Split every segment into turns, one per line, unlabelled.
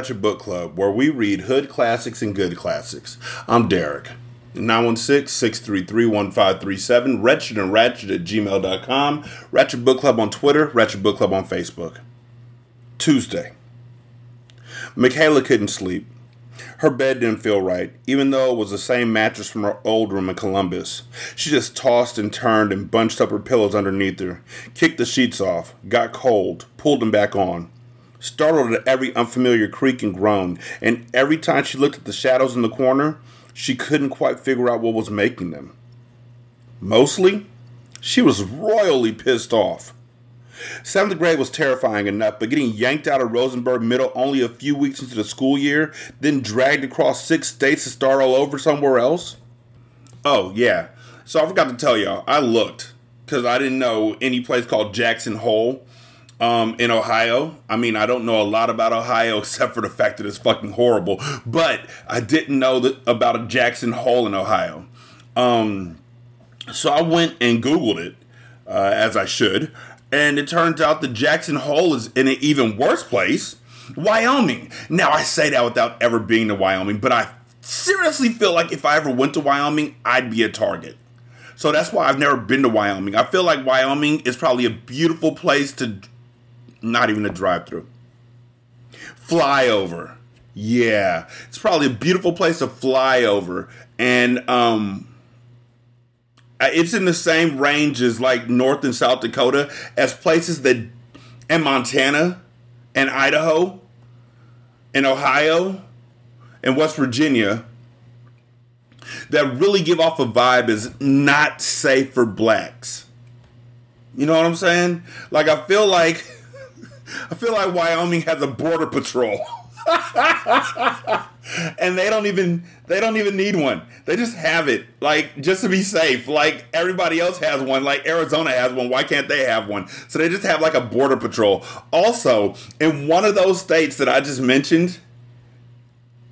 Ratchet Book Club, where we read hood classics and good classics. I'm Derek. 916-633-1537, Wretched and Ratchet at gmail.com, Ratchet Book Club on Twitter, Ratchet Book Club on Facebook. Tuesday. Michaela couldn't sleep. Her bed didn't feel right, even though it was the same mattress from her old room in Columbus. She just tossed and turned and bunched up her pillows underneath her, kicked the sheets off, got cold, pulled them back on startled at every unfamiliar creak and groan, and every time she looked at the shadows in the corner, she couldn't quite figure out what was making them. Mostly, she was royally pissed off. Seventh grade was terrifying enough, but getting yanked out of Rosenberg Middle only a few weeks into the school year, then dragged across six states to start all over somewhere else? Oh, yeah. So I forgot to tell y'all, I looked because I didn't know any place called Jackson Hole um, in Ohio. I mean, I don't know a lot about Ohio except for the fact that it's fucking horrible. But I didn't know that about a Jackson Hole in Ohio. Um, so I went and Googled it, uh, as I should, and it turns out that Jackson Hole is in an even worse place, Wyoming. Now I say that without ever being to Wyoming, but I seriously feel like if I ever went to Wyoming, I'd be a target. So that's why I've never been to Wyoming. I feel like Wyoming is probably a beautiful place to not even a drive through. Flyover. Yeah. It's probably a beautiful place to fly over. And um it's in the same range as like North and South Dakota as places that and Montana and Idaho and Ohio and West Virginia that really give off a vibe is not safe for blacks. You know what I'm saying? Like I feel like I feel like Wyoming has a border patrol. and they don't even they don't even need one. They just have it like just to be safe. Like everybody else has one. Like Arizona has one. Why can't they have one? So they just have like a border patrol. Also, in one of those states that I just mentioned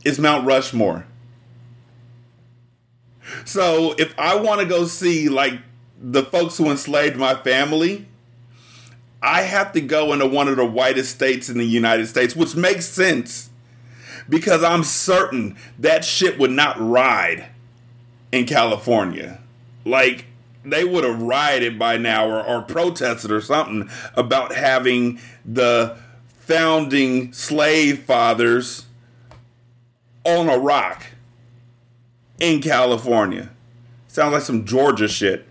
is Mount Rushmore. So if I want to go see like the folks who enslaved my family, I have to go into one of the whitest states in the United States, which makes sense because I'm certain that shit would not ride in California. Like, they would have rioted by now or, or protested or something about having the founding slave fathers on a rock in California. Sounds like some Georgia shit.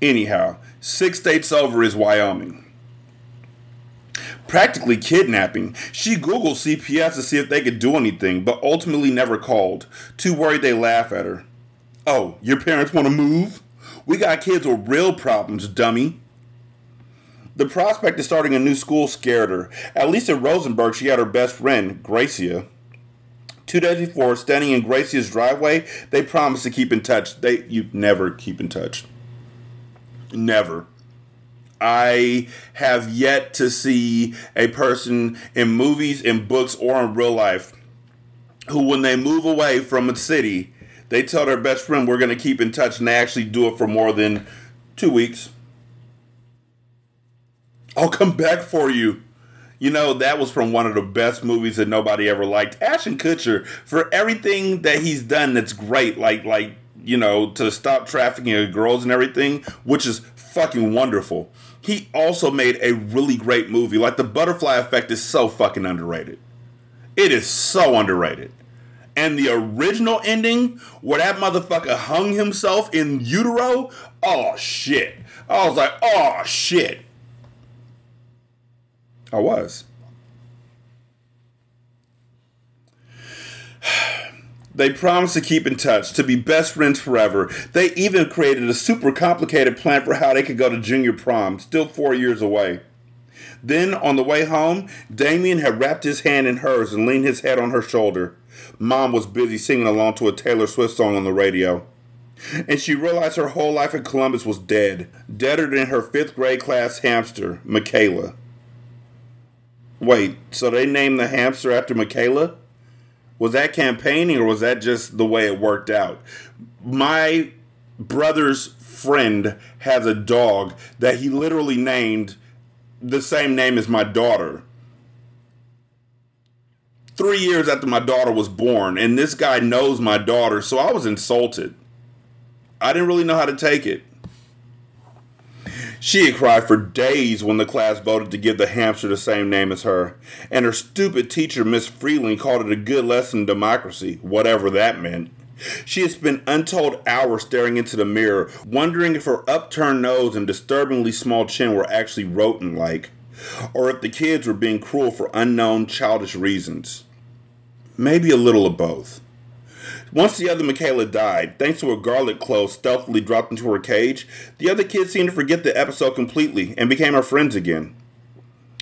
Anyhow, six states over is Wyoming practically kidnapping. She Googled CPS to see if they could do anything, but ultimately never called, too worried they laugh at her. Oh, your parents want to move? We got kids with real problems, dummy. The prospect of starting a new school scared her. At least at Rosenberg, she had her best friend, Gracia. Two days before, standing in Gracia's driveway, they promised to keep in touch. They you never keep in touch. Never. I have yet to see a person in movies, in books, or in real life who, when they move away from a city, they tell their best friend, We're going to keep in touch, and they actually do it for more than two weeks. I'll come back for you. You know, that was from one of the best movies that nobody ever liked. Ashton Kutcher, for everything that he's done that's great, like, like, you know, to stop trafficking of girls and everything, which is fucking wonderful he also made a really great movie. Like the Butterfly Effect is so fucking underrated. It is so underrated. And the original ending, where that motherfucker hung himself in utero, oh shit. I was like, oh shit. I was. They promised to keep in touch, to be best friends forever. They even created a super complicated plan for how they could go to junior prom, still four years away. Then, on the way home, Damien had wrapped his hand in hers and leaned his head on her shoulder. Mom was busy singing along to a Taylor Swift song on the radio. And she realized her whole life in Columbus was dead, deader than her fifth grade class hamster, Michaela. Wait, so they named the hamster after Michaela? Was that campaigning or was that just the way it worked out? My brother's friend has a dog that he literally named the same name as my daughter. Three years after my daughter was born, and this guy knows my daughter, so I was insulted. I didn't really know how to take it. She had cried for days when the class voted to give the hamster the same name as her, and her stupid teacher, Miss Freeling, called it a good lesson in democracy, whatever that meant. She had spent untold hours staring into the mirror, wondering if her upturned nose and disturbingly small chin were actually rodent like, or if the kids were being cruel for unknown childish reasons. Maybe a little of both. Once the other Michaela died, thanks to a garlic clove stealthily dropped into her cage, the other kids seemed to forget the episode completely and became her friends again.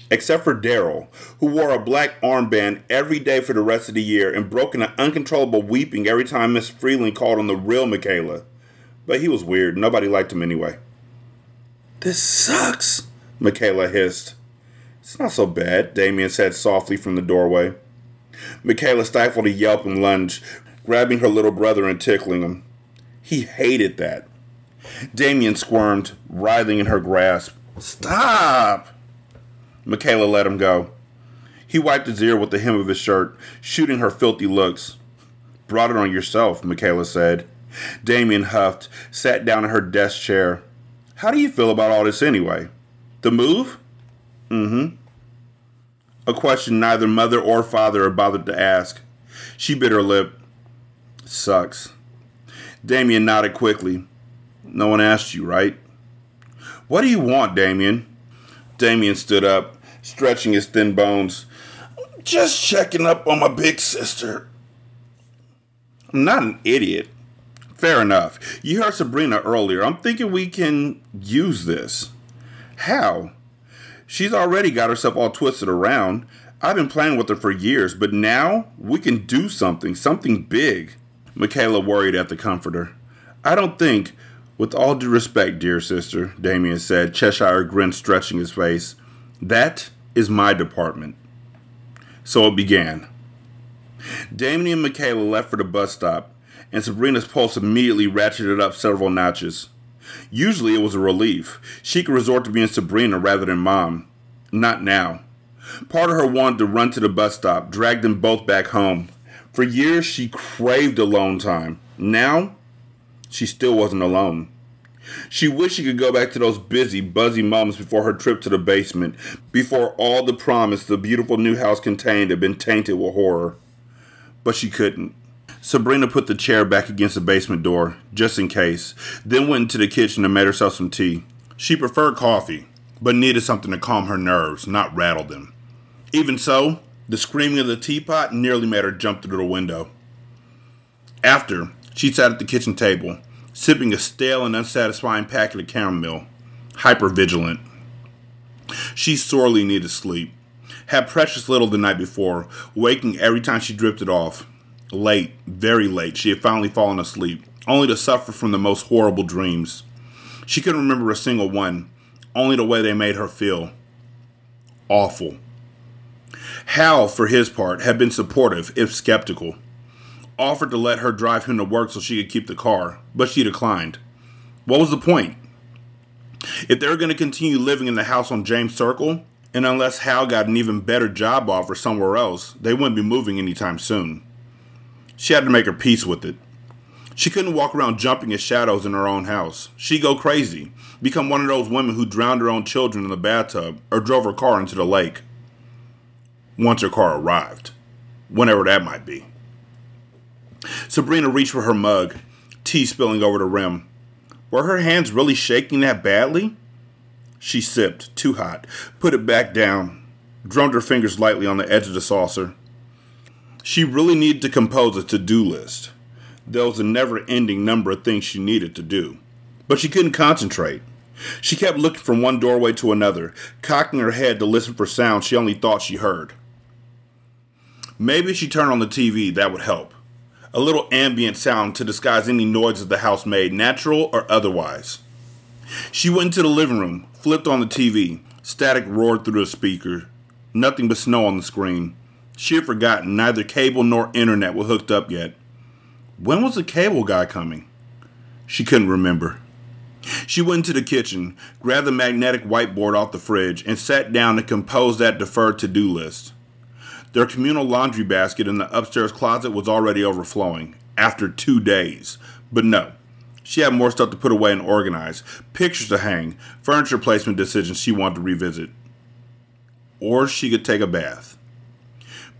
Except for Daryl, who wore a black armband every day for the rest of the year and broke into uncontrollable weeping every time Miss Freeling called on the real Michaela. But he was weird. Nobody liked him anyway. This sucks, Michaela hissed. It's not so bad, Damien said softly from the doorway. Michaela stifled a yelp and lunged, grabbing her little brother and tickling him. He hated that. Damien squirmed, writhing in her grasp. Stop! Michaela let him go. He wiped his ear with the hem of his shirt, shooting her filthy looks. Brought it on yourself, Michaela said. Damien huffed, sat down in her desk chair. How do you feel about all this anyway? The move? Mm hmm. A question neither mother or father had bothered to ask. She bit her lip. Sucks. Damien nodded quickly. No one asked you, right? What do you want, Damien? Damien stood up, stretching his thin bones. Just checking up on my big sister. I'm not an idiot. Fair enough. You heard Sabrina earlier. I'm thinking we can use this. How? She's already got herself all twisted around. I've been playing with her for years, but now we can do something, something big. Michaela worried at the comforter. I don't think, with all due respect, dear sister, Damien said, Cheshire grin stretching his face, that is my department. So it began. Damien and Michaela left for the bus stop, and Sabrina's pulse immediately ratcheted up several notches. Usually it was a relief. She could resort to being Sabrina rather than mom. Not now. Part of her wanted to run to the bus stop, drag them both back home, for years, she craved alone time. Now, she still wasn't alone. She wished she could go back to those busy, buzzy moments before her trip to the basement, before all the promise the beautiful new house contained had been tainted with horror. But she couldn't. Sabrina put the chair back against the basement door, just in case, then went into the kitchen and made herself some tea. She preferred coffee, but needed something to calm her nerves, not rattle them. Even so, the screaming of the teapot nearly made her jump through the window. After, she sat at the kitchen table, sipping a stale and unsatisfying packet of caramel, hyper vigilant. She sorely needed sleep. Had precious little the night before, waking every time she drifted off. Late, very late, she had finally fallen asleep, only to suffer from the most horrible dreams. She couldn't remember a single one, only the way they made her feel. Awful. Hal, for his part, had been supportive, if skeptical. Offered to let her drive him to work so she could keep the car, but she declined. What was the point? If they were going to continue living in the house on James Circle, and unless Hal got an even better job offer somewhere else, they wouldn't be moving anytime soon. She had to make her peace with it. She couldn't walk around jumping at shadows in her own house. She'd go crazy, become one of those women who drowned her own children in the bathtub or drove her car into the lake. Once her car arrived, whenever that might be. Sabrina reached for her mug, tea spilling over the rim. Were her hands really shaking that badly? She sipped, too hot, put it back down, drummed her fingers lightly on the edge of the saucer. She really needed to compose a to do list. There was a never ending number of things she needed to do. But she couldn't concentrate. She kept looking from one doorway to another, cocking her head to listen for sounds she only thought she heard. Maybe she turned on the TV, that would help. A little ambient sound to disguise any noises the house made, natural or otherwise. She went into the living room, flipped on the TV. Static roared through the speaker. Nothing but snow on the screen. She had forgotten neither cable nor internet were hooked up yet. When was the cable guy coming? She couldn't remember. She went into the kitchen, grabbed the magnetic whiteboard off the fridge, and sat down to compose that deferred to do list. Their communal laundry basket in the upstairs closet was already overflowing after two days. But no, she had more stuff to put away and organize, pictures to hang, furniture placement decisions she wanted to revisit. Or she could take a bath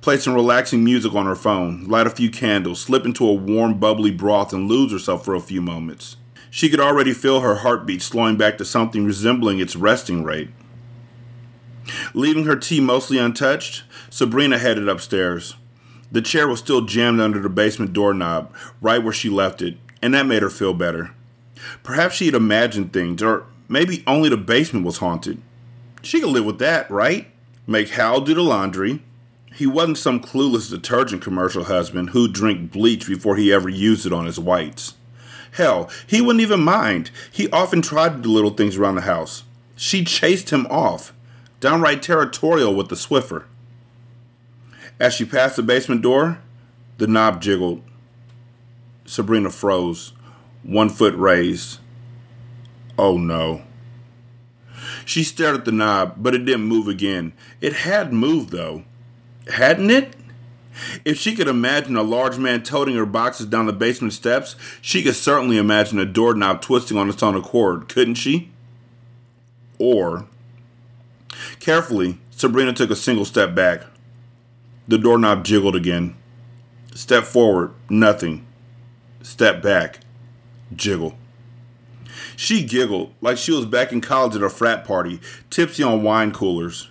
play some relaxing music on her phone, light a few candles, slip into a warm, bubbly broth, and lose herself for a few moments. She could already feel her heartbeat slowing back to something resembling its resting rate. Leaving her tea mostly untouched, Sabrina headed upstairs. The chair was still jammed under the basement doorknob, right where she left it, and that made her feel better. Perhaps she had imagined things, or maybe only the basement was haunted. She could live with that, right? Make Hal do the laundry, he wasn't some clueless detergent commercial husband who'd drink bleach before he ever used it on his whites. Hell, he wouldn't even mind. He often tried to do little things around the house. She chased him off, downright territorial with the Swiffer. As she passed the basement door, the knob jiggled. Sabrina froze, one foot raised. Oh no. She stared at the knob, but it didn't move again. It had moved, though hadn't it? If she could imagine a large man toting her boxes down the basement steps, she could certainly imagine a doorknob twisting on its own accord, couldn't she? Or, carefully, Sabrina took a single step back. The doorknob jiggled again. Step forward, nothing. Step back, jiggle. She giggled like she was back in college at a frat party, tipsy on wine coolers.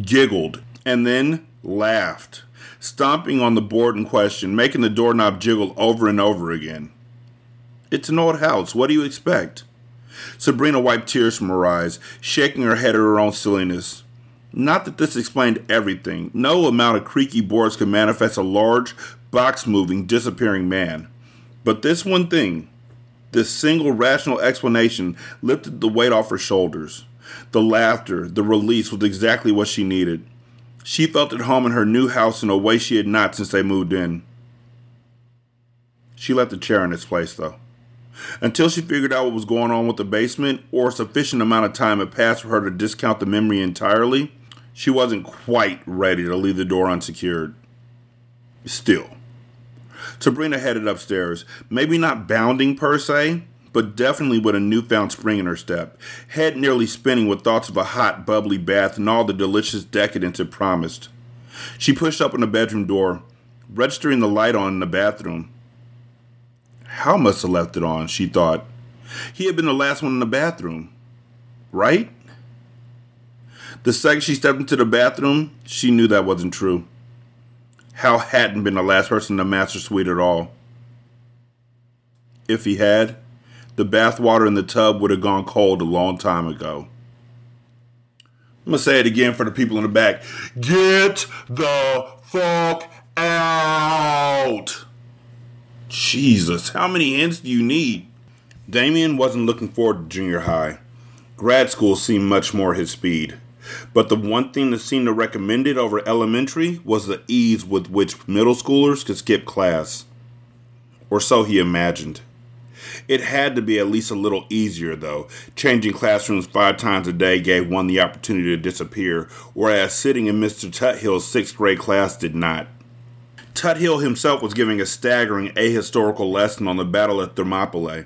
Giggled, and then laughed, stomping on the board in question, making the doorknob jiggle over and over again. It's an old house. What do you expect? Sabrina wiped tears from her eyes, shaking her head at her own silliness. Not that this explained everything. No amount of creaky boards could manifest a large, box moving, disappearing man. But this one thing, this single rational explanation, lifted the weight off her shoulders. The laughter, the release was exactly what she needed. She felt at home in her new house in a way she had not since they moved in. She left the chair in its place, though. Until she figured out what was going on with the basement, or a sufficient amount of time had passed for her to discount the memory entirely, she wasn't quite ready to leave the door unsecured. Still, Sabrina headed upstairs, maybe not bounding per se, but definitely with a newfound spring in her step, head nearly spinning with thoughts of a hot, bubbly bath and all the delicious decadence it promised. She pushed open the bedroom door, registering the light on in the bathroom. Hal must have left it on, she thought. He had been the last one in the bathroom. Right? The second she stepped into the bathroom, she knew that wasn't true. Hal hadn't been the last person in the master suite at all. If he had, the bathwater in the tub would have gone cold a long time ago. I'm to say it again for the people in the back. Get the fuck out! Jesus, how many hints do you need? Damien wasn't looking forward to junior high. Grad school seemed much more his speed. But the one thing that seemed to recommend it over elementary was the ease with which middle schoolers could skip class. Or so he imagined. It had to be at least a little easier, though. Changing classrooms five times a day gave one the opportunity to disappear, whereas sitting in Mr. Tuthill's sixth grade class did not. Tuthill himself was giving a staggering ahistorical lesson on the Battle of Thermopylae,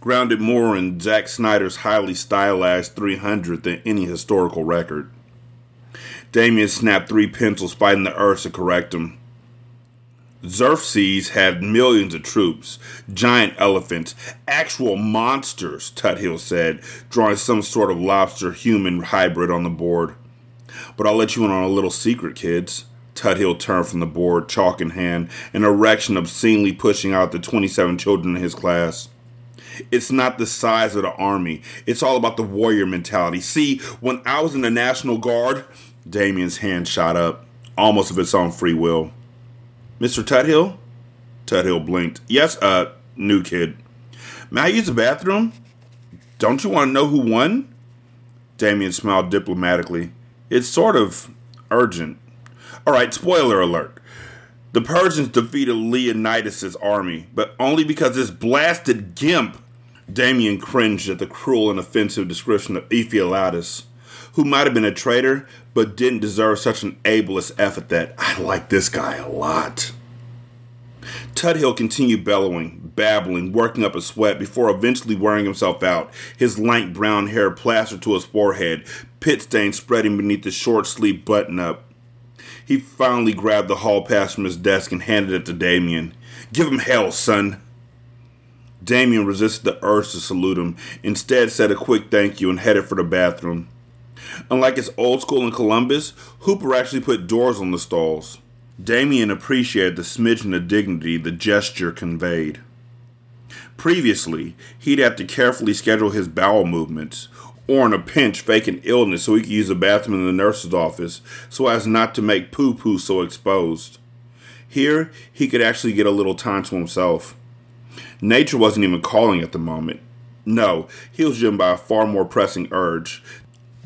grounded more in Zack Snyder's highly stylized 300 than any historical record. Damien snapped three pencils, fighting the Earth to correct him. Xerxes had millions of troops, giant elephants, actual monsters, Tuthill said, drawing some sort of lobster human hybrid on the board. But I'll let you in on a little secret, kids. Tuthill turned from the board, chalk in hand, an erection obscenely pushing out the 27 children in his class. It's not the size of the army. It's all about the warrior mentality. See, when I was in the National Guard, Damien's hand shot up, almost of its own free will. Mr. Tuthill? Tuthill blinked. Yes, uh, new kid. May I use the bathroom? Don't you want to know who won? Damien smiled diplomatically. It's sort of urgent. All right, spoiler alert. The Persians defeated Leonidas' army, but only because this blasted gimp. Damien cringed at the cruel and offensive description of Ephialtes, who might have been a traitor, but didn't deserve such an ableist epithet. I like this guy a lot. Tuthill continued bellowing, babbling, working up a sweat before eventually wearing himself out, his lank brown hair plastered to his forehead, pit stains spreading beneath the short sleeve button up. He finally grabbed the hall pass from his desk and handed it to Damien. Give him hell, son. Damien resisted the urge to salute him, instead said a quick thank you and headed for the bathroom. Unlike his old school in Columbus, Hooper actually put doors on the stalls. Damien appreciated the smidgen of dignity the gesture conveyed. Previously, he'd have to carefully schedule his bowel movements, or in a pinch fake an illness so he could use the bathroom in the nurse's office so as not to make poo poo so exposed. Here, he could actually get a little time to himself. Nature wasn't even calling at the moment. No, he was driven by a far more pressing urge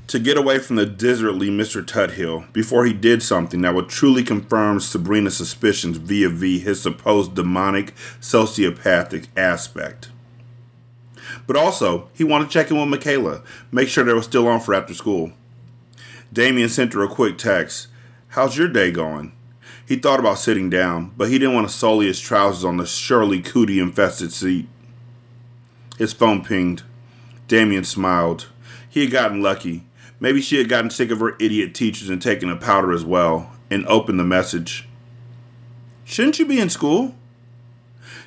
to get away from the disorderly Mr. Tuthill before he did something that would truly confirm Sabrina's suspicions via v his supposed demonic, sociopathic aspect. But also, he wanted to check in with Michaela, make sure they were still on for after school. Damien sent her a quick text. How's your day going? He thought about sitting down, but he didn't want to sully his trousers on the surely cootie infested seat. His phone pinged. Damien smiled. He had gotten lucky. Maybe she had gotten sick of her idiot teachers and taken a powder as well, and opened the message. Shouldn't you be in school?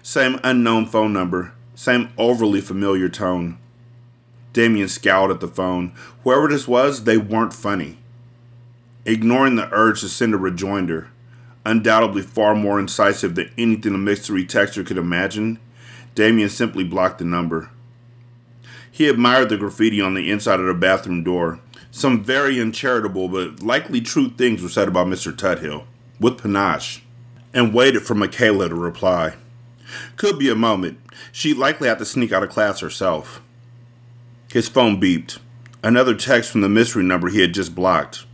Same unknown phone number, same overly familiar tone. Damien scowled at the phone. Whoever this was, they weren't funny. Ignoring the urge to send a rejoinder, undoubtedly far more incisive than anything a mystery texter could imagine, Damien simply blocked the number. He admired the graffiti on the inside of the bathroom door. Some very uncharitable but likely true things were said about Mr. Tuthill, with panache, and waited for Michaela to reply. Could be a moment. She'd likely have to sneak out of class herself. His phone beeped. Another text from the mystery number he had just blocked.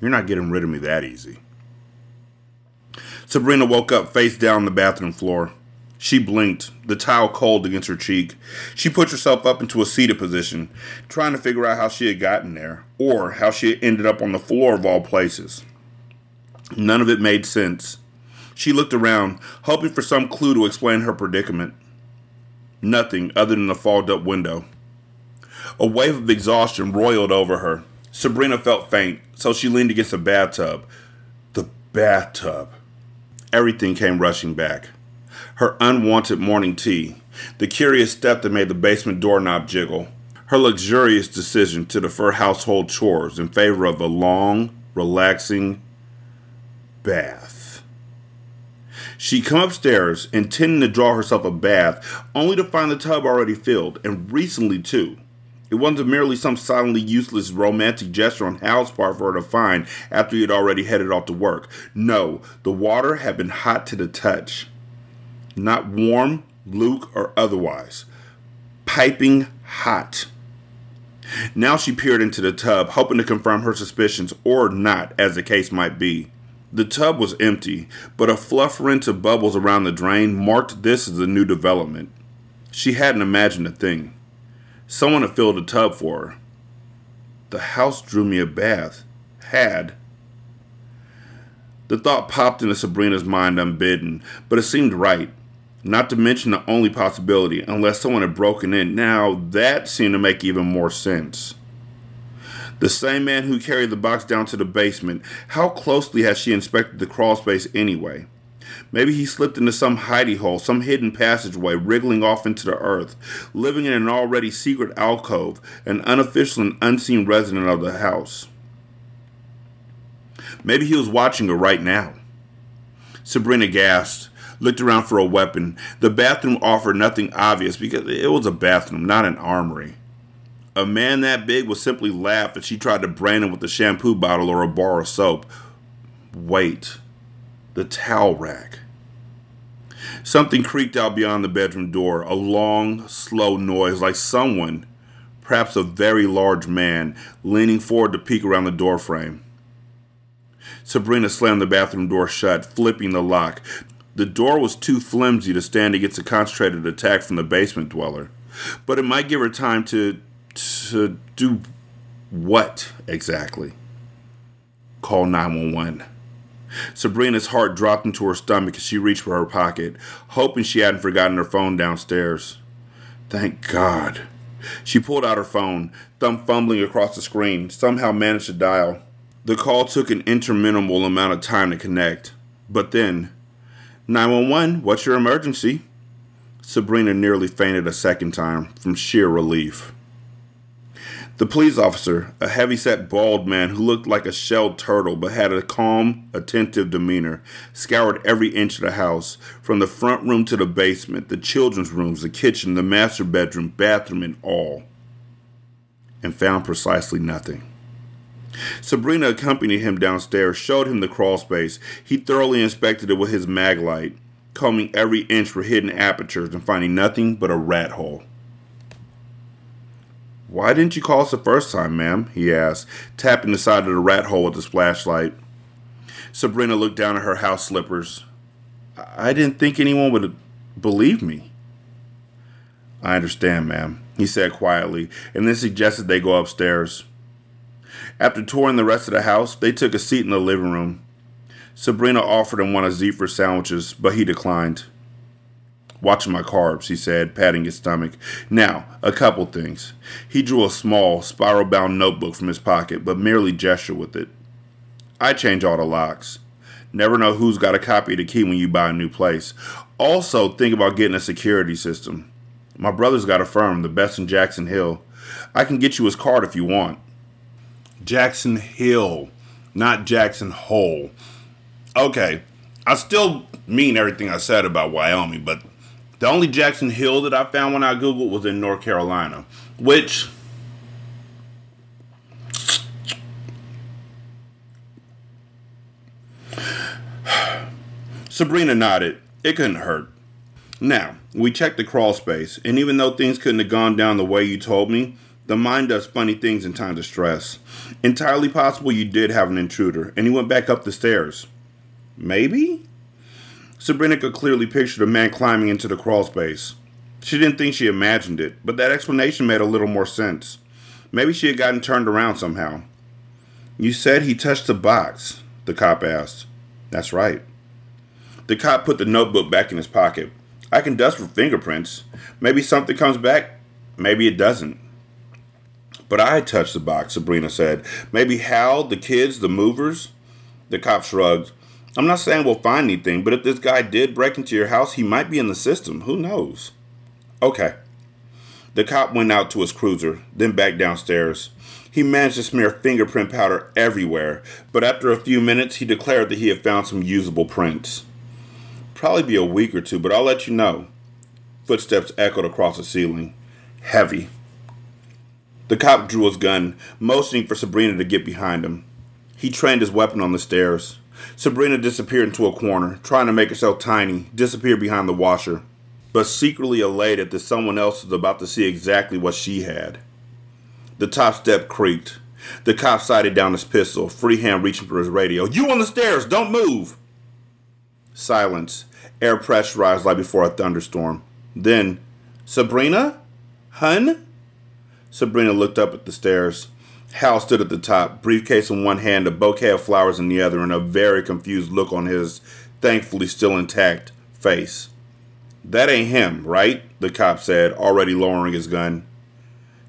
You're not getting rid of me that easy. Sabrina woke up face down on the bathroom floor. She blinked, the towel cold against her cheek. She put herself up into a seated position, trying to figure out how she had gotten there, or how she had ended up on the floor of all places. None of it made sense. She looked around, hoping for some clue to explain her predicament. Nothing other than the fogged up window. A wave of exhaustion roiled over her. Sabrina felt faint, so she leaned against the bathtub. The bathtub. Everything came rushing back her unwanted morning tea, the curious step that made the basement doorknob jiggle, her luxurious decision to defer household chores in favor of a long, relaxing bath. She'd come upstairs intending to draw herself a bath, only to find the tub already filled, and recently too. It wasn't merely some silently useless romantic gesture on Hal's part for her to find after he had already headed off to work. No, the water had been hot to the touch not warm, luke, or otherwise. Piping hot. Now she peered into the tub, hoping to confirm her suspicions or not, as the case might be. The tub was empty, but a fluff rinse of bubbles around the drain marked this as a new development. She hadn't imagined a thing. Someone had filled the tub for her. The house drew me a bath. Had. The thought popped into Sabrina's mind unbidden, but it seemed right. Not to mention the only possibility, unless someone had broken in. Now, that seemed to make even more sense. The same man who carried the box down to the basement, how closely had she inspected the crawl space anyway? Maybe he slipped into some hidey hole, some hidden passageway, wriggling off into the earth, living in an already secret alcove, an unofficial and unseen resident of the house. Maybe he was watching her right now. Sabrina gasped, looked around for a weapon. The bathroom offered nothing obvious because it was a bathroom, not an armory. A man that big would simply laugh if she tried to brand him with a shampoo bottle or a bar of soap. Wait the towel rack. Something creaked out beyond the bedroom door, a long, slow noise like someone, perhaps a very large man, leaning forward to peek around the doorframe. Sabrina slammed the bathroom door shut, flipping the lock. The door was too flimsy to stand against a concentrated attack from the basement dweller, but it might give her time to to do what exactly? Call 911. Sabrina's heart dropped into her stomach as she reached for her pocket, hoping she hadn't forgotten her phone downstairs. Thank God. She pulled out her phone, thumb fumbling across the screen, somehow managed to dial. The call took an interminable amount of time to connect. But then, 911, what's your emergency? Sabrina nearly fainted a second time from sheer relief. The police officer, a heavy-set bald man who looked like a shelled turtle but had a calm, attentive demeanor, scoured every inch of the house, from the front room to the basement, the children's rooms, the kitchen, the master bedroom, bathroom, and all, and found precisely nothing. Sabrina accompanied him downstairs, showed him the crawl space. He thoroughly inspected it with his mag light, combing every inch for hidden apertures and finding nothing but a rat hole. Why didn't you call us the first time, ma'am? he asked, tapping the side of the rat hole with his flashlight. Sabrina looked down at her house slippers. I didn't think anyone would believe me. I understand, ma'am, he said quietly, and then suggested they go upstairs. After touring the rest of the house, they took a seat in the living room. Sabrina offered him one of Zephyr's sandwiches, but he declined. Watching my carbs, he said, patting his stomach. Now, a couple things. He drew a small, spiral bound notebook from his pocket, but merely gestured with it. I change all the locks. Never know who's got a copy of the key when you buy a new place. Also, think about getting a security system. My brother's got a firm, the best in Jackson Hill. I can get you his card if you want. Jackson Hill, not Jackson Hole. Okay, I still mean everything I said about Wyoming, but the only Jackson Hill that I found when I Googled was in North Carolina, which Sabrina nodded. It couldn't hurt. Now, we checked the crawl space, and even though things couldn't have gone down the way you told me, the mind does funny things in times of stress. Entirely possible you did have an intruder, and he went back up the stairs. Maybe? Sabrina could clearly picture the man climbing into the crawl space. She didn't think she imagined it, but that explanation made a little more sense. Maybe she had gotten turned around somehow. You said he touched the box, the cop asked. That's right. The cop put the notebook back in his pocket. I can dust for fingerprints. Maybe something comes back, maybe it doesn't. But I touched the box, Sabrina said. Maybe Hal, the kids, the movers? The cop shrugged. I'm not saying we'll find anything, but if this guy did break into your house, he might be in the system. Who knows? Okay. The cop went out to his cruiser, then back downstairs. He managed to smear fingerprint powder everywhere, but after a few minutes, he declared that he had found some usable prints. Probably be a week or two, but I'll let you know. Footsteps echoed across the ceiling. Heavy. The cop drew his gun, motioning for Sabrina to get behind him. He trained his weapon on the stairs. Sabrina disappeared into a corner, trying to make herself tiny, disappear behind the washer, but secretly elated that someone else was about to see exactly what she had. The top step creaked. The cop sighted down his pistol, free hand reaching for his radio. You on the stairs, don't move! Silence. Air pressurized like before a thunderstorm. Then, Sabrina? Hun? Sabrina looked up at the stairs. Hal stood at the top, briefcase in one hand, a bouquet of flowers in the other, and a very confused look on his, thankfully still intact, face. That ain't him, right? The cop said, already lowering his gun.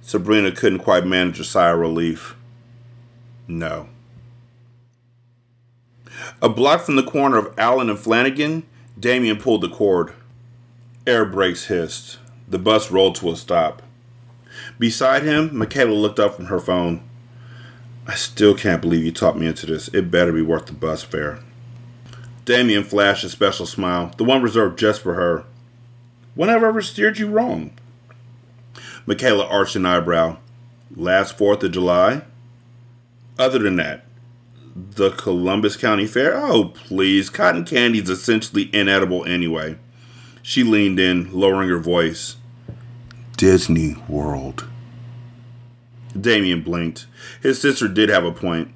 Sabrina couldn't quite manage a sigh of relief. No. A block from the corner of Allen and Flanagan, Damien pulled the cord. Air brakes hissed. The bus rolled to a stop. Beside him, Michaela looked up from her phone. I still can't believe you talked me into this. It better be worth the bus fare. Damien flashed a special smile, the one reserved just for her. When have I ever steered you wrong? Michaela arched an eyebrow. Last 4th of July? Other than that, the Columbus County Fair? Oh, please. Cotton candy's essentially inedible anyway. She leaned in, lowering her voice. Disney World. Damien blinked. His sister did have a point.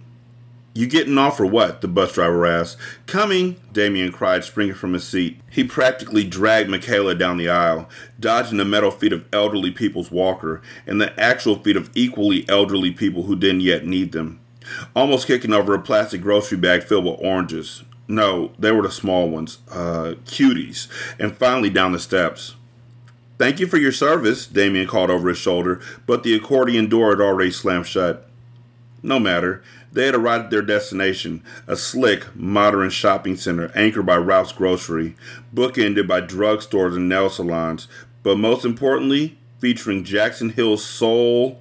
You getting off or what? the bus driver asked. Coming, Damien cried, springing from his seat. He practically dragged Michaela down the aisle, dodging the metal feet of elderly people's walker and the actual feet of equally elderly people who didn't yet need them. Almost kicking over a plastic grocery bag filled with oranges. No, they were the small ones, uh, cuties, and finally down the steps. Thank you for your service, Damien called over his shoulder, but the accordion door had already slammed shut. No matter. They had arrived at their destination, a slick, modern shopping center anchored by Ralph's Grocery, bookended by drugstores and nail salons, but most importantly, featuring Jackson Hill's soul.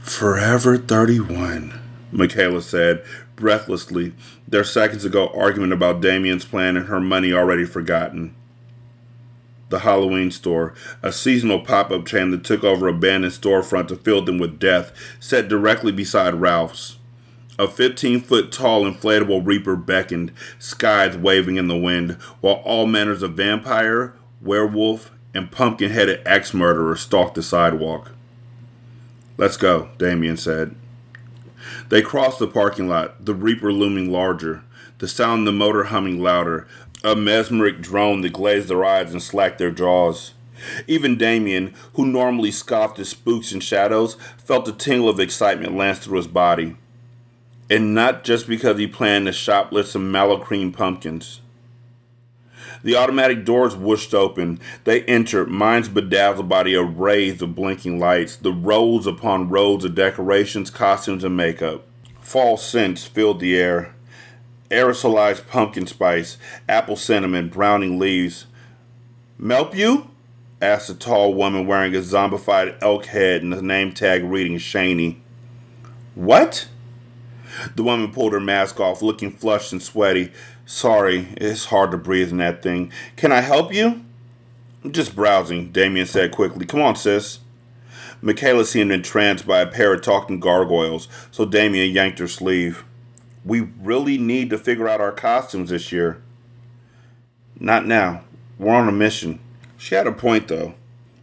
Forever 31, Michaela said, breathlessly, their seconds ago argument about Damien's plan and her money already forgotten the Halloween store, a seasonal pop up chain that took over abandoned storefront to fill them with death, set directly beside Ralph's. A 15 foot tall inflatable Reaper beckoned, scythe waving in the wind, while all manners of vampire, werewolf, and pumpkin headed axe murderer stalked the sidewalk. Let's go, Damien said. They crossed the parking lot, the Reaper looming larger, the sound of the motor humming louder, a mesmeric drone that glazed their eyes and slacked their jaws. Even Damien, who normally scoffed at spooks and shadows, felt a tingle of excitement lance through his body. And not just because he planned to shoplift some mallow cream pumpkins. The automatic doors whooshed open. They entered, minds bedazzled by the arrays of blinking lights, the rows upon rows of decorations, costumes, and makeup. Fall scents filled the air aerosolized pumpkin spice, apple cinnamon, browning leaves. Melp you? asked a tall woman wearing a zombified elk head and a name tag reading Shaney. What? The woman pulled her mask off, looking flushed and sweaty. Sorry, it's hard to breathe in that thing. Can I help you? I'm just browsing, Damien said quickly. Come on, sis. Michaela seemed entranced by a pair of talking gargoyles, so Damien yanked her sleeve we really need to figure out our costumes this year. Not now. We're on a mission. She had a point, though.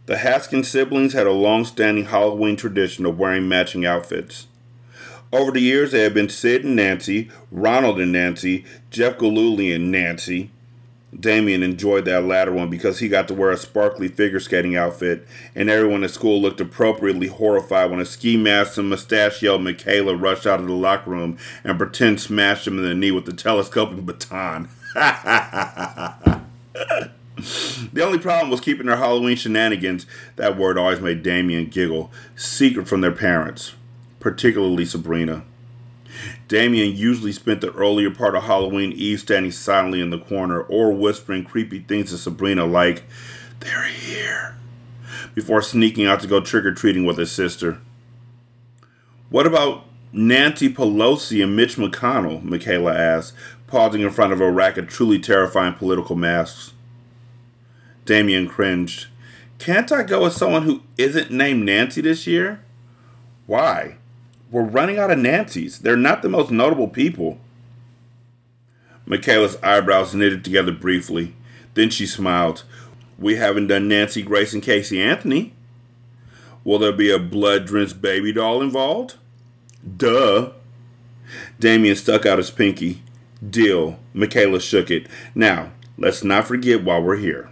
The Haskins siblings had a long standing Halloween tradition of wearing matching outfits. Over the years, they had been Sid and Nancy, Ronald and Nancy, Jeff Gillooly and Nancy, Damien enjoyed that latter one because he got to wear a sparkly figure skating outfit, and everyone at school looked appropriately horrified when a ski mask and mustachioed Michaela rushed out of the locker room and pretend smashed him in the knee with the telescoping baton. the only problem was keeping their Halloween shenanigans, that word always made Damien giggle, secret from their parents, particularly Sabrina. Damien usually spent the earlier part of Halloween Eve standing silently in the corner or whispering creepy things to Sabrina like, They're here, before sneaking out to go trick or treating with his sister. What about Nancy Pelosi and Mitch McConnell? Michaela asked, pausing in front of a rack of truly terrifying political masks. Damien cringed. Can't I go with someone who isn't named Nancy this year? Why? We're running out of Nancy's. They're not the most notable people. Michaela's eyebrows knitted together briefly. Then she smiled. We haven't done Nancy Grace and Casey Anthony. Will there be a blood drenched baby doll involved? Duh. Damien stuck out his pinky. Deal. Michaela shook it. Now, let's not forget why we're here.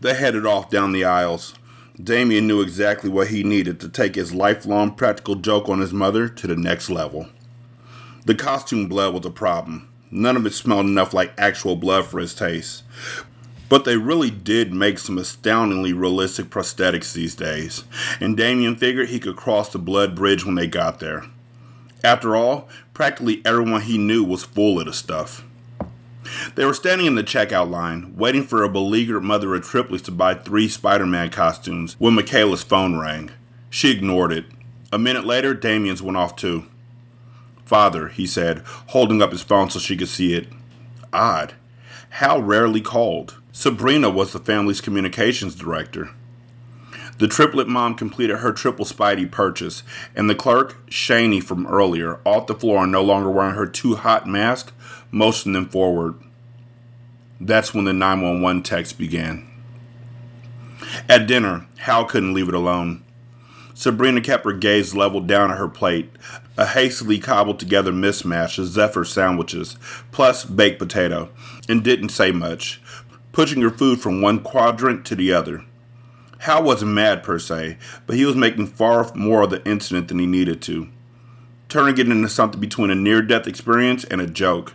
They headed off down the aisles. Damien knew exactly what he needed to take his lifelong practical joke on his mother to the next level. The costume blood was a problem. None of it smelled enough like actual blood for his taste. But they really did make some astoundingly realistic prosthetics these days, and Damien figured he could cross the blood bridge when they got there. After all, practically everyone he knew was full of the stuff. They were standing in the checkout line, waiting for a beleaguered mother of triplets to buy three Spider Man costumes when Michaela's phone rang. She ignored it. A minute later, Damien's went off too. Father, he said, holding up his phone so she could see it. Odd. Hal rarely called. Sabrina was the family's communications director. The triplet mom completed her triple Spidey purchase, and the clerk, Shaney from earlier, off the floor and no longer wearing her too hot mask, motioned them forward. That's when the 911 text began. At dinner, Hal couldn't leave it alone. Sabrina kept her gaze leveled down at her plate, a hastily cobbled together mismatch of Zephyr sandwiches, plus baked potato, and didn't say much, pushing her food from one quadrant to the other. Hal wasn't mad per se, but he was making far more of the incident than he needed to, turning it into something between a near death experience and a joke.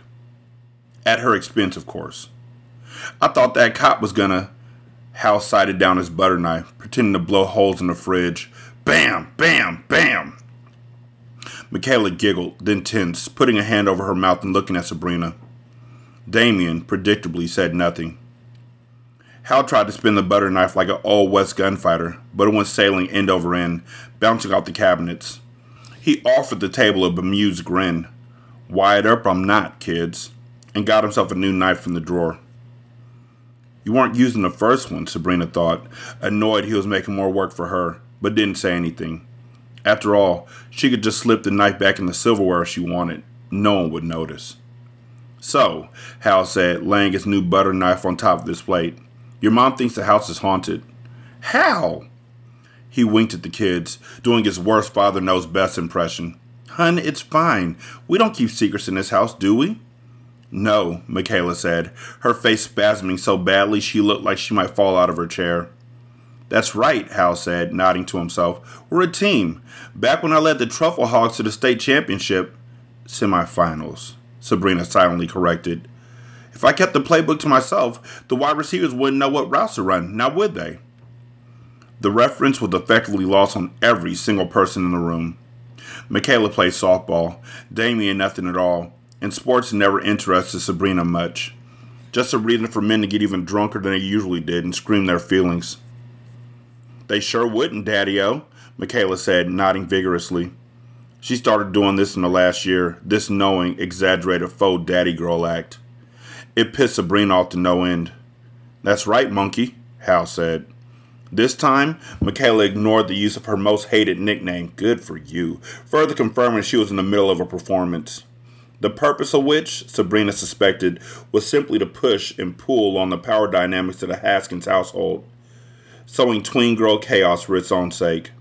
At her expense, of course. I thought that cop was gonna. Hal sighted down his butter knife, pretending to blow holes in the fridge. Bam! Bam! Bam! Michaela giggled, then tensed, putting a hand over her mouth and looking at Sabrina. Damien, predictably, said nothing. Hal tried to spin the butter knife like an old West gunfighter, but it went sailing end over end, bouncing off the cabinets. He offered the table a bemused grin. Wired up, I'm not, kids, and got himself a new knife from the drawer. You weren't using the first one, Sabrina thought, annoyed he was making more work for her, but didn't say anything. After all, she could just slip the knife back in the silverware if she wanted. No one would notice. So, Hal said, laying his new butter knife on top of his plate. Your mom thinks the house is haunted. How? He winked at the kids, doing his worst father knows best impression. Hun, it's fine. We don't keep secrets in this house, do we? No, Michaela said, her face spasming so badly she looked like she might fall out of her chair. That's right, Hal said, nodding to himself. We're a team. Back when I led the Truffle Hogs to the state championship semifinals, Sabrina silently corrected. If I kept the playbook to myself, the wide receivers wouldn't know what routes to run, now would they? The reference was effectively lost on every single person in the room. Michaela played softball, Damien nothing at all, and sports never interested Sabrina much. Just a reason for men to get even drunker than they usually did and scream their feelings. They sure wouldn't, Daddy O, Michaela said, nodding vigorously. She started doing this in the last year, this knowing, exaggerated faux daddy girl act. It pissed Sabrina off to no end. That's right, monkey, Hal said. This time, Michaela ignored the use of her most hated nickname, Good for You, further confirming she was in the middle of a performance. The purpose of which, Sabrina suspected, was simply to push and pull on the power dynamics of the Haskins household, sowing tween girl chaos for its own sake.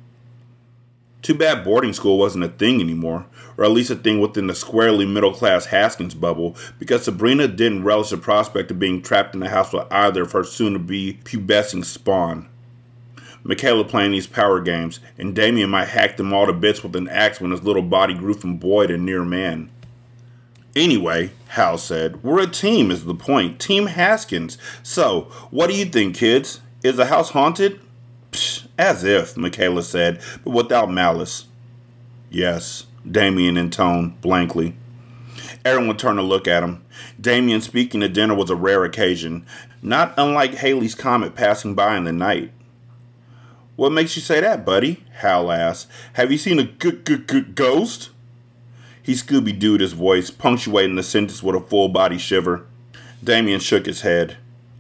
Too bad boarding school wasn't a thing anymore, or at least a thing within the squarely middle class Haskins bubble, because Sabrina didn't relish the prospect of being trapped in the house with either of her soon to be pubescent spawn. Michaela playing these power games, and Damien might hack them all to bits with an axe when his little body grew from boy to near man. Anyway, Hal said, we're a team, is the point. Team Haskins. So, what do you think, kids? Is the house haunted? Psh, as if, Michaela said, but without malice. Yes, Damien intoned blankly. Everyone turned to look at him. Damien speaking at dinner was a rare occasion, not unlike Halley's Comet passing by in the night. What makes you say that, buddy? Hal asked. Have you seen a g- g- g- ghost? He Scooby Dooed his voice, punctuating the sentence with a full body shiver. Damien shook his head.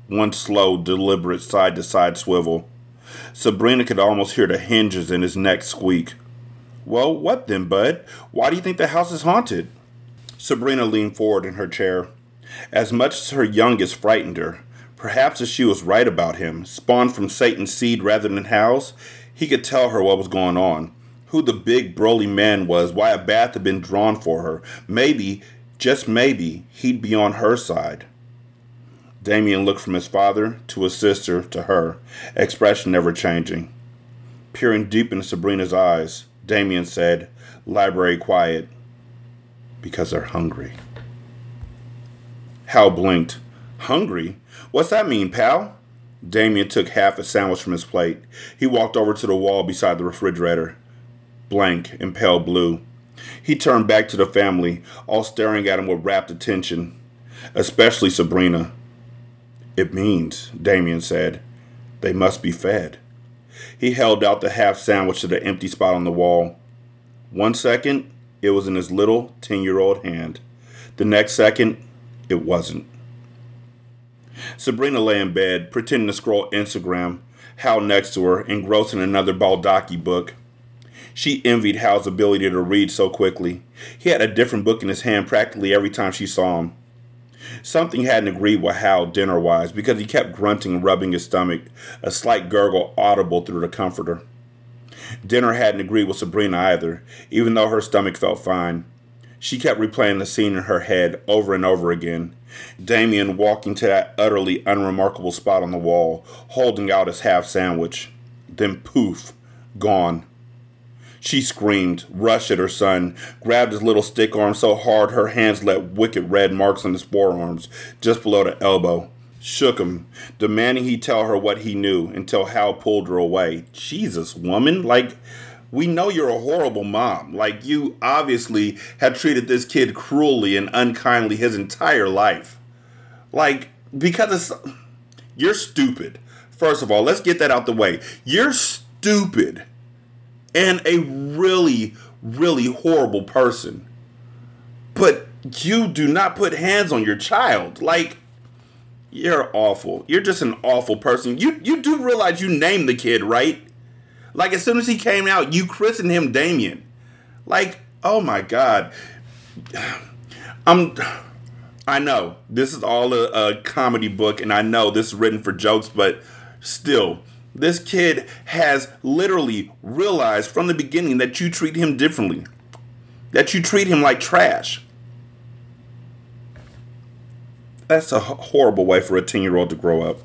One slow, deliberate side to side swivel. Sabrina could almost hear the hinges in his neck squeak. Well, what then, Bud? Why do you think the house is haunted? Sabrina leaned forward in her chair. As much as her youngest frightened her, perhaps as she was right about him, spawned from Satan's seed rather than Hal's, he could tell her what was going on. Who the big broly man was, why a bath had been drawn for her. Maybe, just maybe, he'd be on her side. Damien looked from his father to his sister to her, expression never changing. Peering deep into Sabrina's eyes, Damien said, library quiet, because they're hungry. Hal blinked. Hungry? What's that mean, pal? Damien took half a sandwich from his plate. He walked over to the wall beside the refrigerator, blank and pale blue. He turned back to the family, all staring at him with rapt attention, especially Sabrina. It means, Damien said, they must be fed. He held out the half sandwich to the empty spot on the wall. One second, it was in his little 10 year old hand. The next second, it wasn't. Sabrina lay in bed, pretending to scroll Instagram, Hal next to her, engrossed in another Baldacci book. She envied Hal's ability to read so quickly. He had a different book in his hand practically every time she saw him. Something hadn't agreed with Hal dinner wise because he kept grunting and rubbing his stomach, a slight gurgle audible through the comforter. Dinner hadn't agreed with Sabrina either, even though her stomach felt fine. She kept replaying the scene in her head over and over again. Damien walking to that utterly unremarkable spot on the wall, holding out his half sandwich. Then poof, gone. She screamed, rushed at her son, grabbed his little stick arm so hard her hands left wicked red marks on his forearms, just below the elbow. Shook him, demanding he tell her what he knew until Hal pulled her away. Jesus, woman, like we know you're a horrible mom. Like, you obviously have treated this kid cruelly and unkindly his entire life. Like, because it's. You're stupid. First of all, let's get that out the way. You're stupid and a really, really horrible person. But you do not put hands on your child. Like, you're awful. You're just an awful person. You you do realize you named the kid, right? Like as soon as he came out, you christened him Damien. Like, oh my God. I'm I know this is all a, a, comedy book, and I know this is written for jokes, but still, this kid has literally realized from the beginning that you treat him differently, that you treat him like trash. That's a horrible way for a 10 year old to grow up.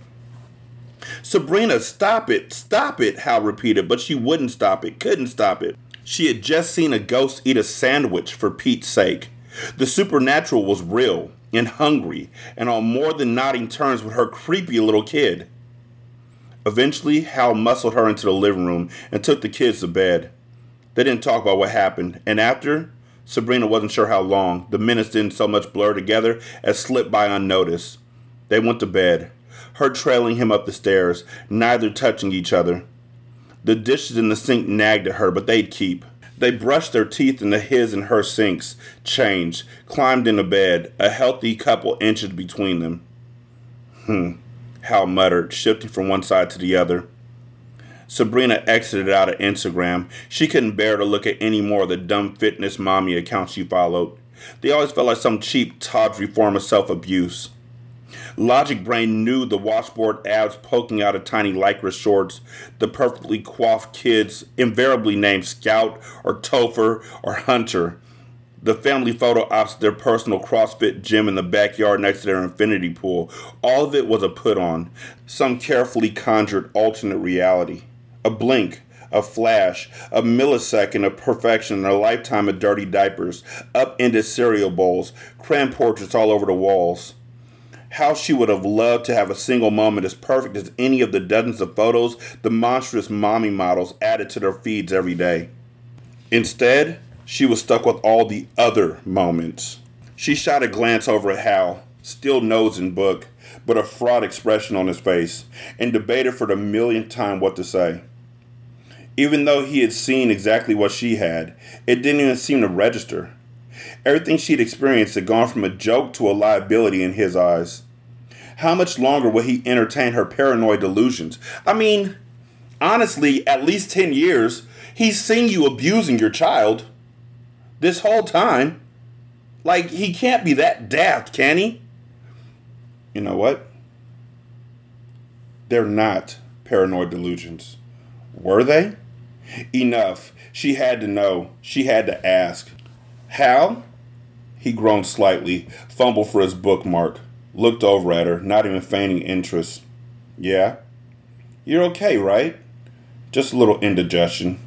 Sabrina, stop it, stop it, Hal repeated, but she wouldn't stop it, couldn't stop it. She had just seen a ghost eat a sandwich for Pete's sake. The supernatural was real and hungry and on more than nodding terms with her creepy little kid. Eventually, Hal muscled her into the living room and took the kids to bed. They didn't talk about what happened, and after, Sabrina wasn't sure how long. The minutes didn't so much blur together as slip by unnoticed. They went to bed her trailing him up the stairs, neither touching each other. The dishes in the sink nagged at her, but they'd keep. They brushed their teeth into his and her sinks, changed, climbed into bed, a healthy couple inches between them. Hmm, Hal muttered, shifting from one side to the other. Sabrina exited out of Instagram. She couldn't bear to look at any more of the dumb fitness mommy accounts she followed. They always felt like some cheap, tawdry form of self abuse. Logic Brain knew the washboard abs poking out of tiny lycra shorts, the perfectly coiffed kids, invariably named Scout or Topher or Hunter, the family photo ops their personal CrossFit gym in the backyard next to their infinity pool. All of it was a put on, some carefully conjured alternate reality. A blink, a flash, a millisecond of perfection, a lifetime of dirty diapers, upended cereal bowls, crayon portraits all over the walls how she would have loved to have a single moment as perfect as any of the dozens of photos the monstrous mommy models added to their feeds every day. Instead, she was stuck with all the other moments. She shot a glance over at Hal, still nose in book, but a fraught expression on his face, and debated for the millionth time what to say. Even though he had seen exactly what she had, it didn't even seem to register. Everything she'd experienced had gone from a joke to a liability in his eyes. How much longer would he entertain her paranoid delusions? I mean, honestly, at least 10 years, he's seen you abusing your child this whole time. Like, he can't be that daft, can he? You know what? They're not paranoid delusions. Were they? Enough. She had to know. She had to ask. Hal? He groaned slightly, fumbled for his bookmark looked over at her, not even feigning interest. Yeah? You're okay, right? Just a little indigestion.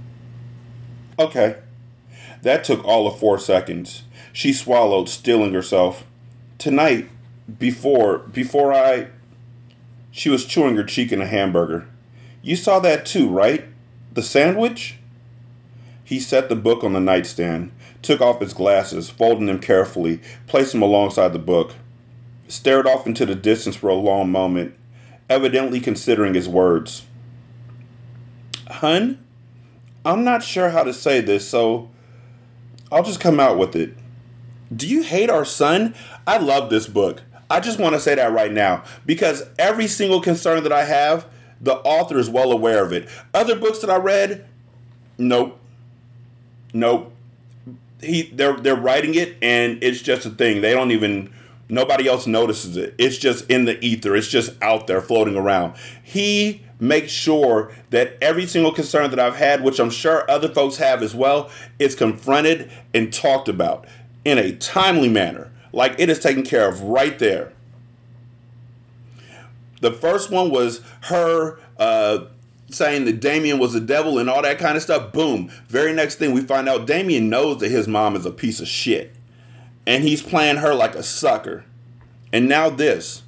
Okay. That took all of four seconds. She swallowed, stilling herself. Tonight, before before I She was chewing her cheek in a hamburger. You saw that too, right? The sandwich? He set the book on the nightstand, took off his glasses, folding them carefully, placed them alongside the book, stared off into the distance for a long moment, evidently considering his words. Hun, I'm not sure how to say this, so I'll just come out with it. Do you hate our son? I love this book. I just want to say that right now because every single concern that I have, the author is well aware of it. Other books that I read, nope. Nope. He they're they're writing it and it's just a thing. They don't even nobody else notices it. It's just in the ether. It's just out there floating around. He makes sure that every single concern that I've had, which I'm sure other folks have as well, is confronted and talked about in a timely manner. Like it is taken care of right there. The first one was her uh, saying that Damien was the devil and all that kind of stuff. Boom. Very next thing we find out Damien knows that his mom is a piece of shit. And he's playing her like a sucker. And now this.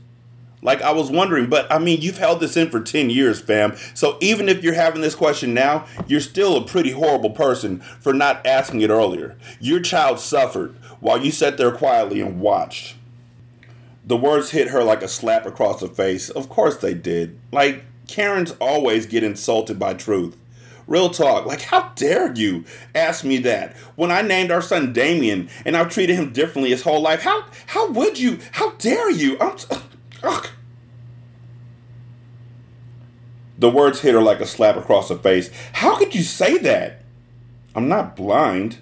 Like I was wondering, but I mean, you've held this in for 10 years, fam. So even if you're having this question now, you're still a pretty horrible person for not asking it earlier. Your child suffered while you sat there quietly and watched. The words hit her like a slap across the face. Of course they did. Like, Karens always get insulted by truth. Real talk. Like, how dare you ask me that? When I named our son Damien and I've treated him differently his whole life, how how would you? How dare you? I'm, T- ugh. The words hit her like a slap across the face. How could you say that? I'm not blind.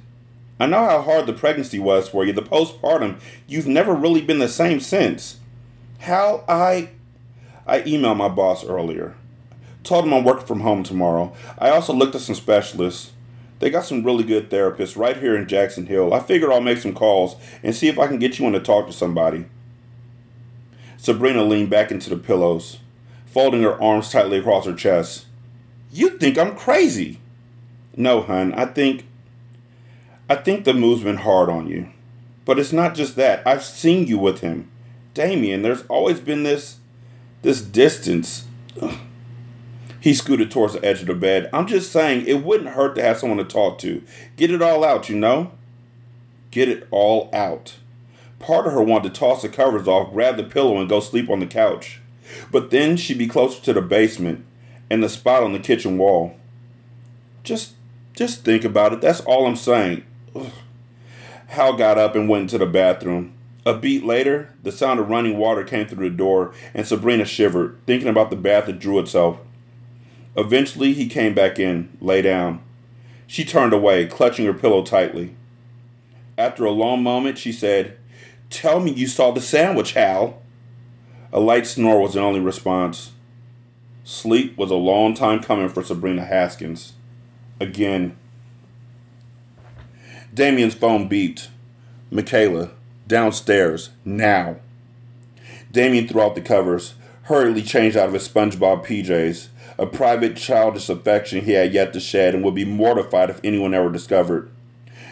I know how hard the pregnancy was for you, the postpartum. You've never really been the same since. How I. I emailed my boss earlier. Told him I'm working from home tomorrow. I also looked at some specialists. They got some really good therapists right here in Jackson Hill. I figured I'll make some calls and see if I can get you in to talk to somebody. Sabrina leaned back into the pillows, folding her arms tightly across her chest. You think I'm crazy. No, hun, I think I think the move's been hard on you. But it's not just that. I've seen you with him. Damien, there's always been this this distance. Ugh. He scooted towards the edge of the bed. I'm just saying it wouldn't hurt to have someone to talk to. Get it all out, you know? Get it all out. Part of her wanted to toss the covers off, grab the pillow, and go sleep on the couch. But then she'd be closer to the basement and the spot on the kitchen wall. Just just think about it. That's all I'm saying. Ugh. Hal got up and went into the bathroom. A beat later, the sound of running water came through the door, and Sabrina shivered, thinking about the bath that drew itself. Eventually, he came back in, lay down. She turned away, clutching her pillow tightly. After a long moment, she said, Tell me you saw the sandwich, Hal. A light snore was the only response. Sleep was a long time coming for Sabrina Haskins. Again. Damien's phone beeped. Michaela, downstairs, now. Damien threw out the covers, hurriedly changed out of his SpongeBob PJs, a private childish affection he had yet to shed and would be mortified if anyone ever discovered,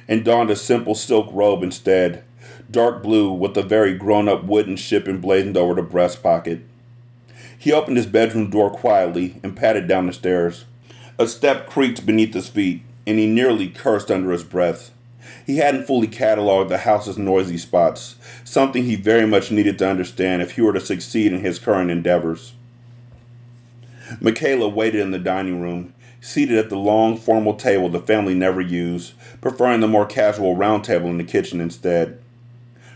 and donned a simple silk robe instead, dark blue with a very grown up wooden ship emblazoned over the breast pocket. He opened his bedroom door quietly and padded down the stairs. A step creaked beneath his feet, and he nearly cursed under his breath. He hadn't fully cataloged the house's noisy spots, something he very much needed to understand if he were to succeed in his current endeavors. Michaela waited in the dining room, seated at the long, formal table the family never used, preferring the more casual round table in the kitchen instead.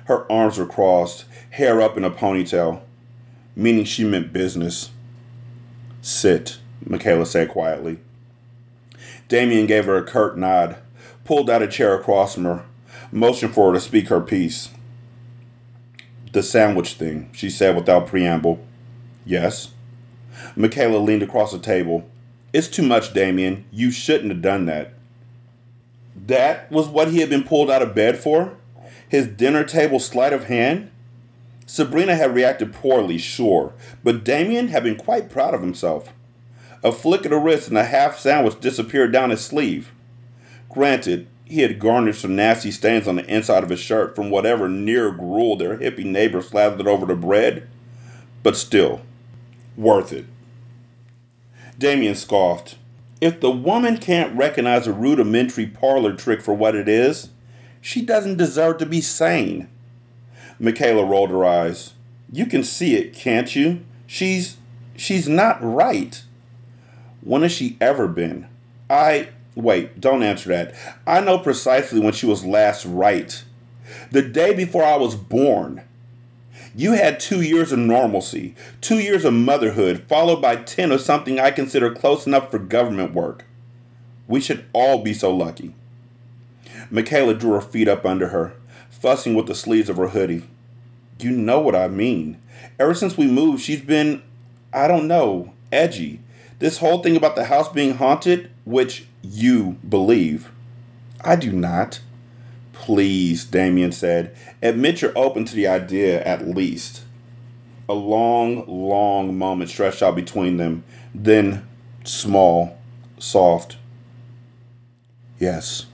Her arms were crossed, hair up in a ponytail, meaning she meant business. Sit, Michaela said quietly. Damien gave her a curt nod, pulled out a chair across from her, motioned for her to speak her piece. The sandwich thing, she said without preamble. Yes. Michaela leaned across the table. It's too much, Damien. You shouldn't have done that. That was what he had been pulled out of bed for? His dinner table sleight of hand? Sabrina had reacted poorly, sure, but Damien had been quite proud of himself. A flick of the wrist and a half sandwich disappeared down his sleeve. Granted, he had garnished some nasty stains on the inside of his shirt from whatever near gruel their hippie neighbor slathered over the bread, but still, worth it. Damien scoffed. If the woman can't recognize a rudimentary parlor trick for what it is, she doesn't deserve to be sane. Michaela rolled her eyes. You can see it, can't you? She's she's not right. When has she ever been? I wait, don't answer that. I know precisely when she was last right. The day before I was born. You had two years of normalcy, two years of motherhood, followed by 10 of something I consider close enough for government work. We should all be so lucky. Michaela drew her feet up under her, fussing with the sleeves of her hoodie. You know what I mean. Ever since we moved, she's been, I don't know, edgy. This whole thing about the house being haunted, which you believe. I do not. Please, Damien said. Admit you're open to the idea at least. A long, long moment stretched out between them, then small, soft. Yes.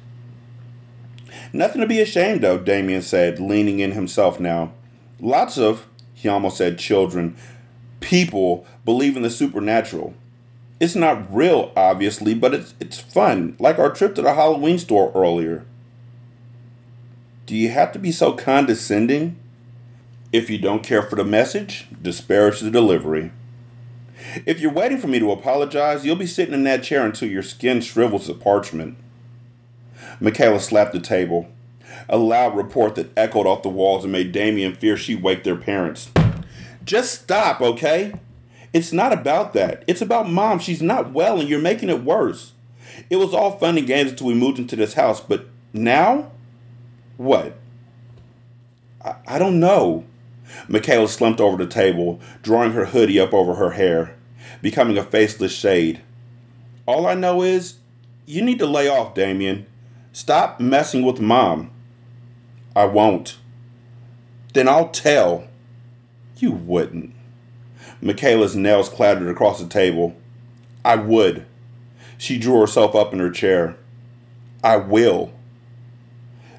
Nothing to be ashamed of, Damien said, leaning in himself now. Lots of, he almost said, children, people believe in the supernatural. It's not real, obviously, but it's, it's fun, like our trip to the Halloween store earlier. Do you have to be so condescending? If you don't care for the message, disparage the delivery. If you're waiting for me to apologize, you'll be sitting in that chair until your skin shrivels to parchment. Michaela slapped the table. A loud report that echoed off the walls and made Damien fear she'd wake their parents. Just stop, okay? It's not about that. It's about mom. She's not well and you're making it worse. It was all fun and games until we moved into this house, but now? What? I, I don't know. Michaela slumped over the table, drawing her hoodie up over her hair, becoming a faceless shade. All I know is you need to lay off, Damien. Stop messing with mom. I won't. Then I'll tell. You wouldn't. Michaela's nails clattered across the table. I would. She drew herself up in her chair. I will.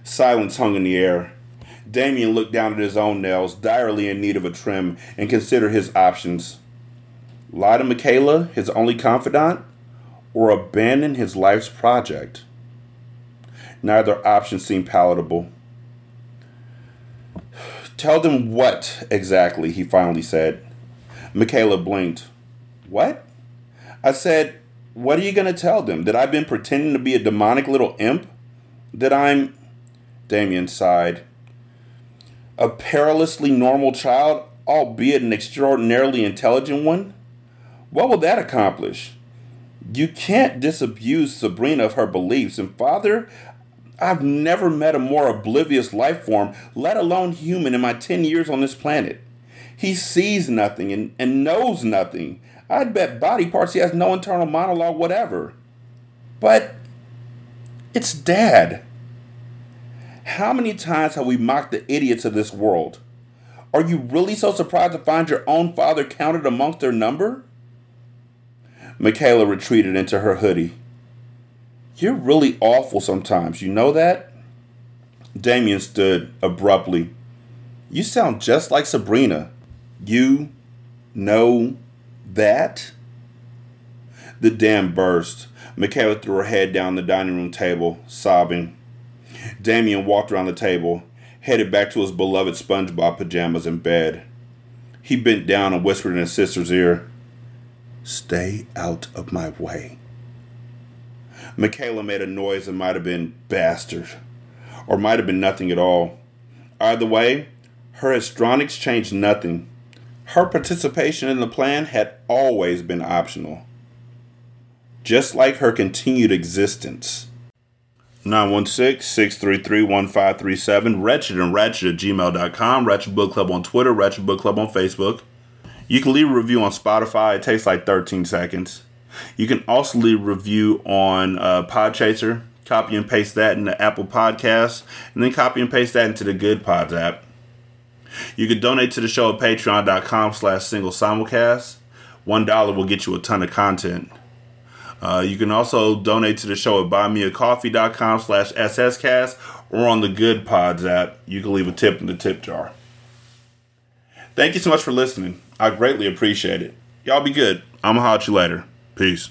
Silence hung in the air. Damien looked down at his own nails, direly in need of a trim, and considered his options. Lie to Michaela, his only confidant, or abandon his life's project? Neither option seemed palatable. Tell them what exactly, he finally said. Michaela blinked. What? I said, What are you going to tell them? That I've been pretending to be a demonic little imp? That I'm. Damien sighed. A perilously normal child, albeit an extraordinarily intelligent one? What will that accomplish? You can't disabuse Sabrina of her beliefs, and Father, I've never met a more oblivious life form, let alone human, in my 10 years on this planet. He sees nothing and, and knows nothing. I'd bet body parts he has no internal monologue, whatever. But it's Dad. How many times have we mocked the idiots of this world? Are you really so surprised to find your own father counted amongst their number? Michaela retreated into her hoodie. You're really awful sometimes, you know that? Damien stood abruptly. You sound just like Sabrina. You know that? The dam burst. Michaela threw her head down the dining room table, sobbing. Damien walked around the table, headed back to his beloved SpongeBob pajamas in bed. He bent down and whispered in his sister's ear, Stay out of my way. Michaela made a noise that might have been bastard, or might have been nothing at all. Either way, her histrionics changed nothing. Her participation in the plan had always been optional, just like her continued existence. 916-633-1537, wretched and ratchet at gmail.com, Ratchet Book Club on Twitter, Ratchet Book Club on Facebook. You can leave a review on Spotify. It takes like 13 seconds. You can also leave a review on uh, Podchaser. Copy and paste that into Apple Podcasts, and then copy and paste that into the Good Pods app. You can donate to the show at patreon.com slash single simulcast. One dollar will get you a ton of content. Uh, you can also donate to the show at buymeacoffee.com slash sscast or on the Good Pods app. You can leave a tip in the tip jar. Thank you so much for listening. I greatly appreciate it. Y'all be good. I'm going to holler at you later. Peace.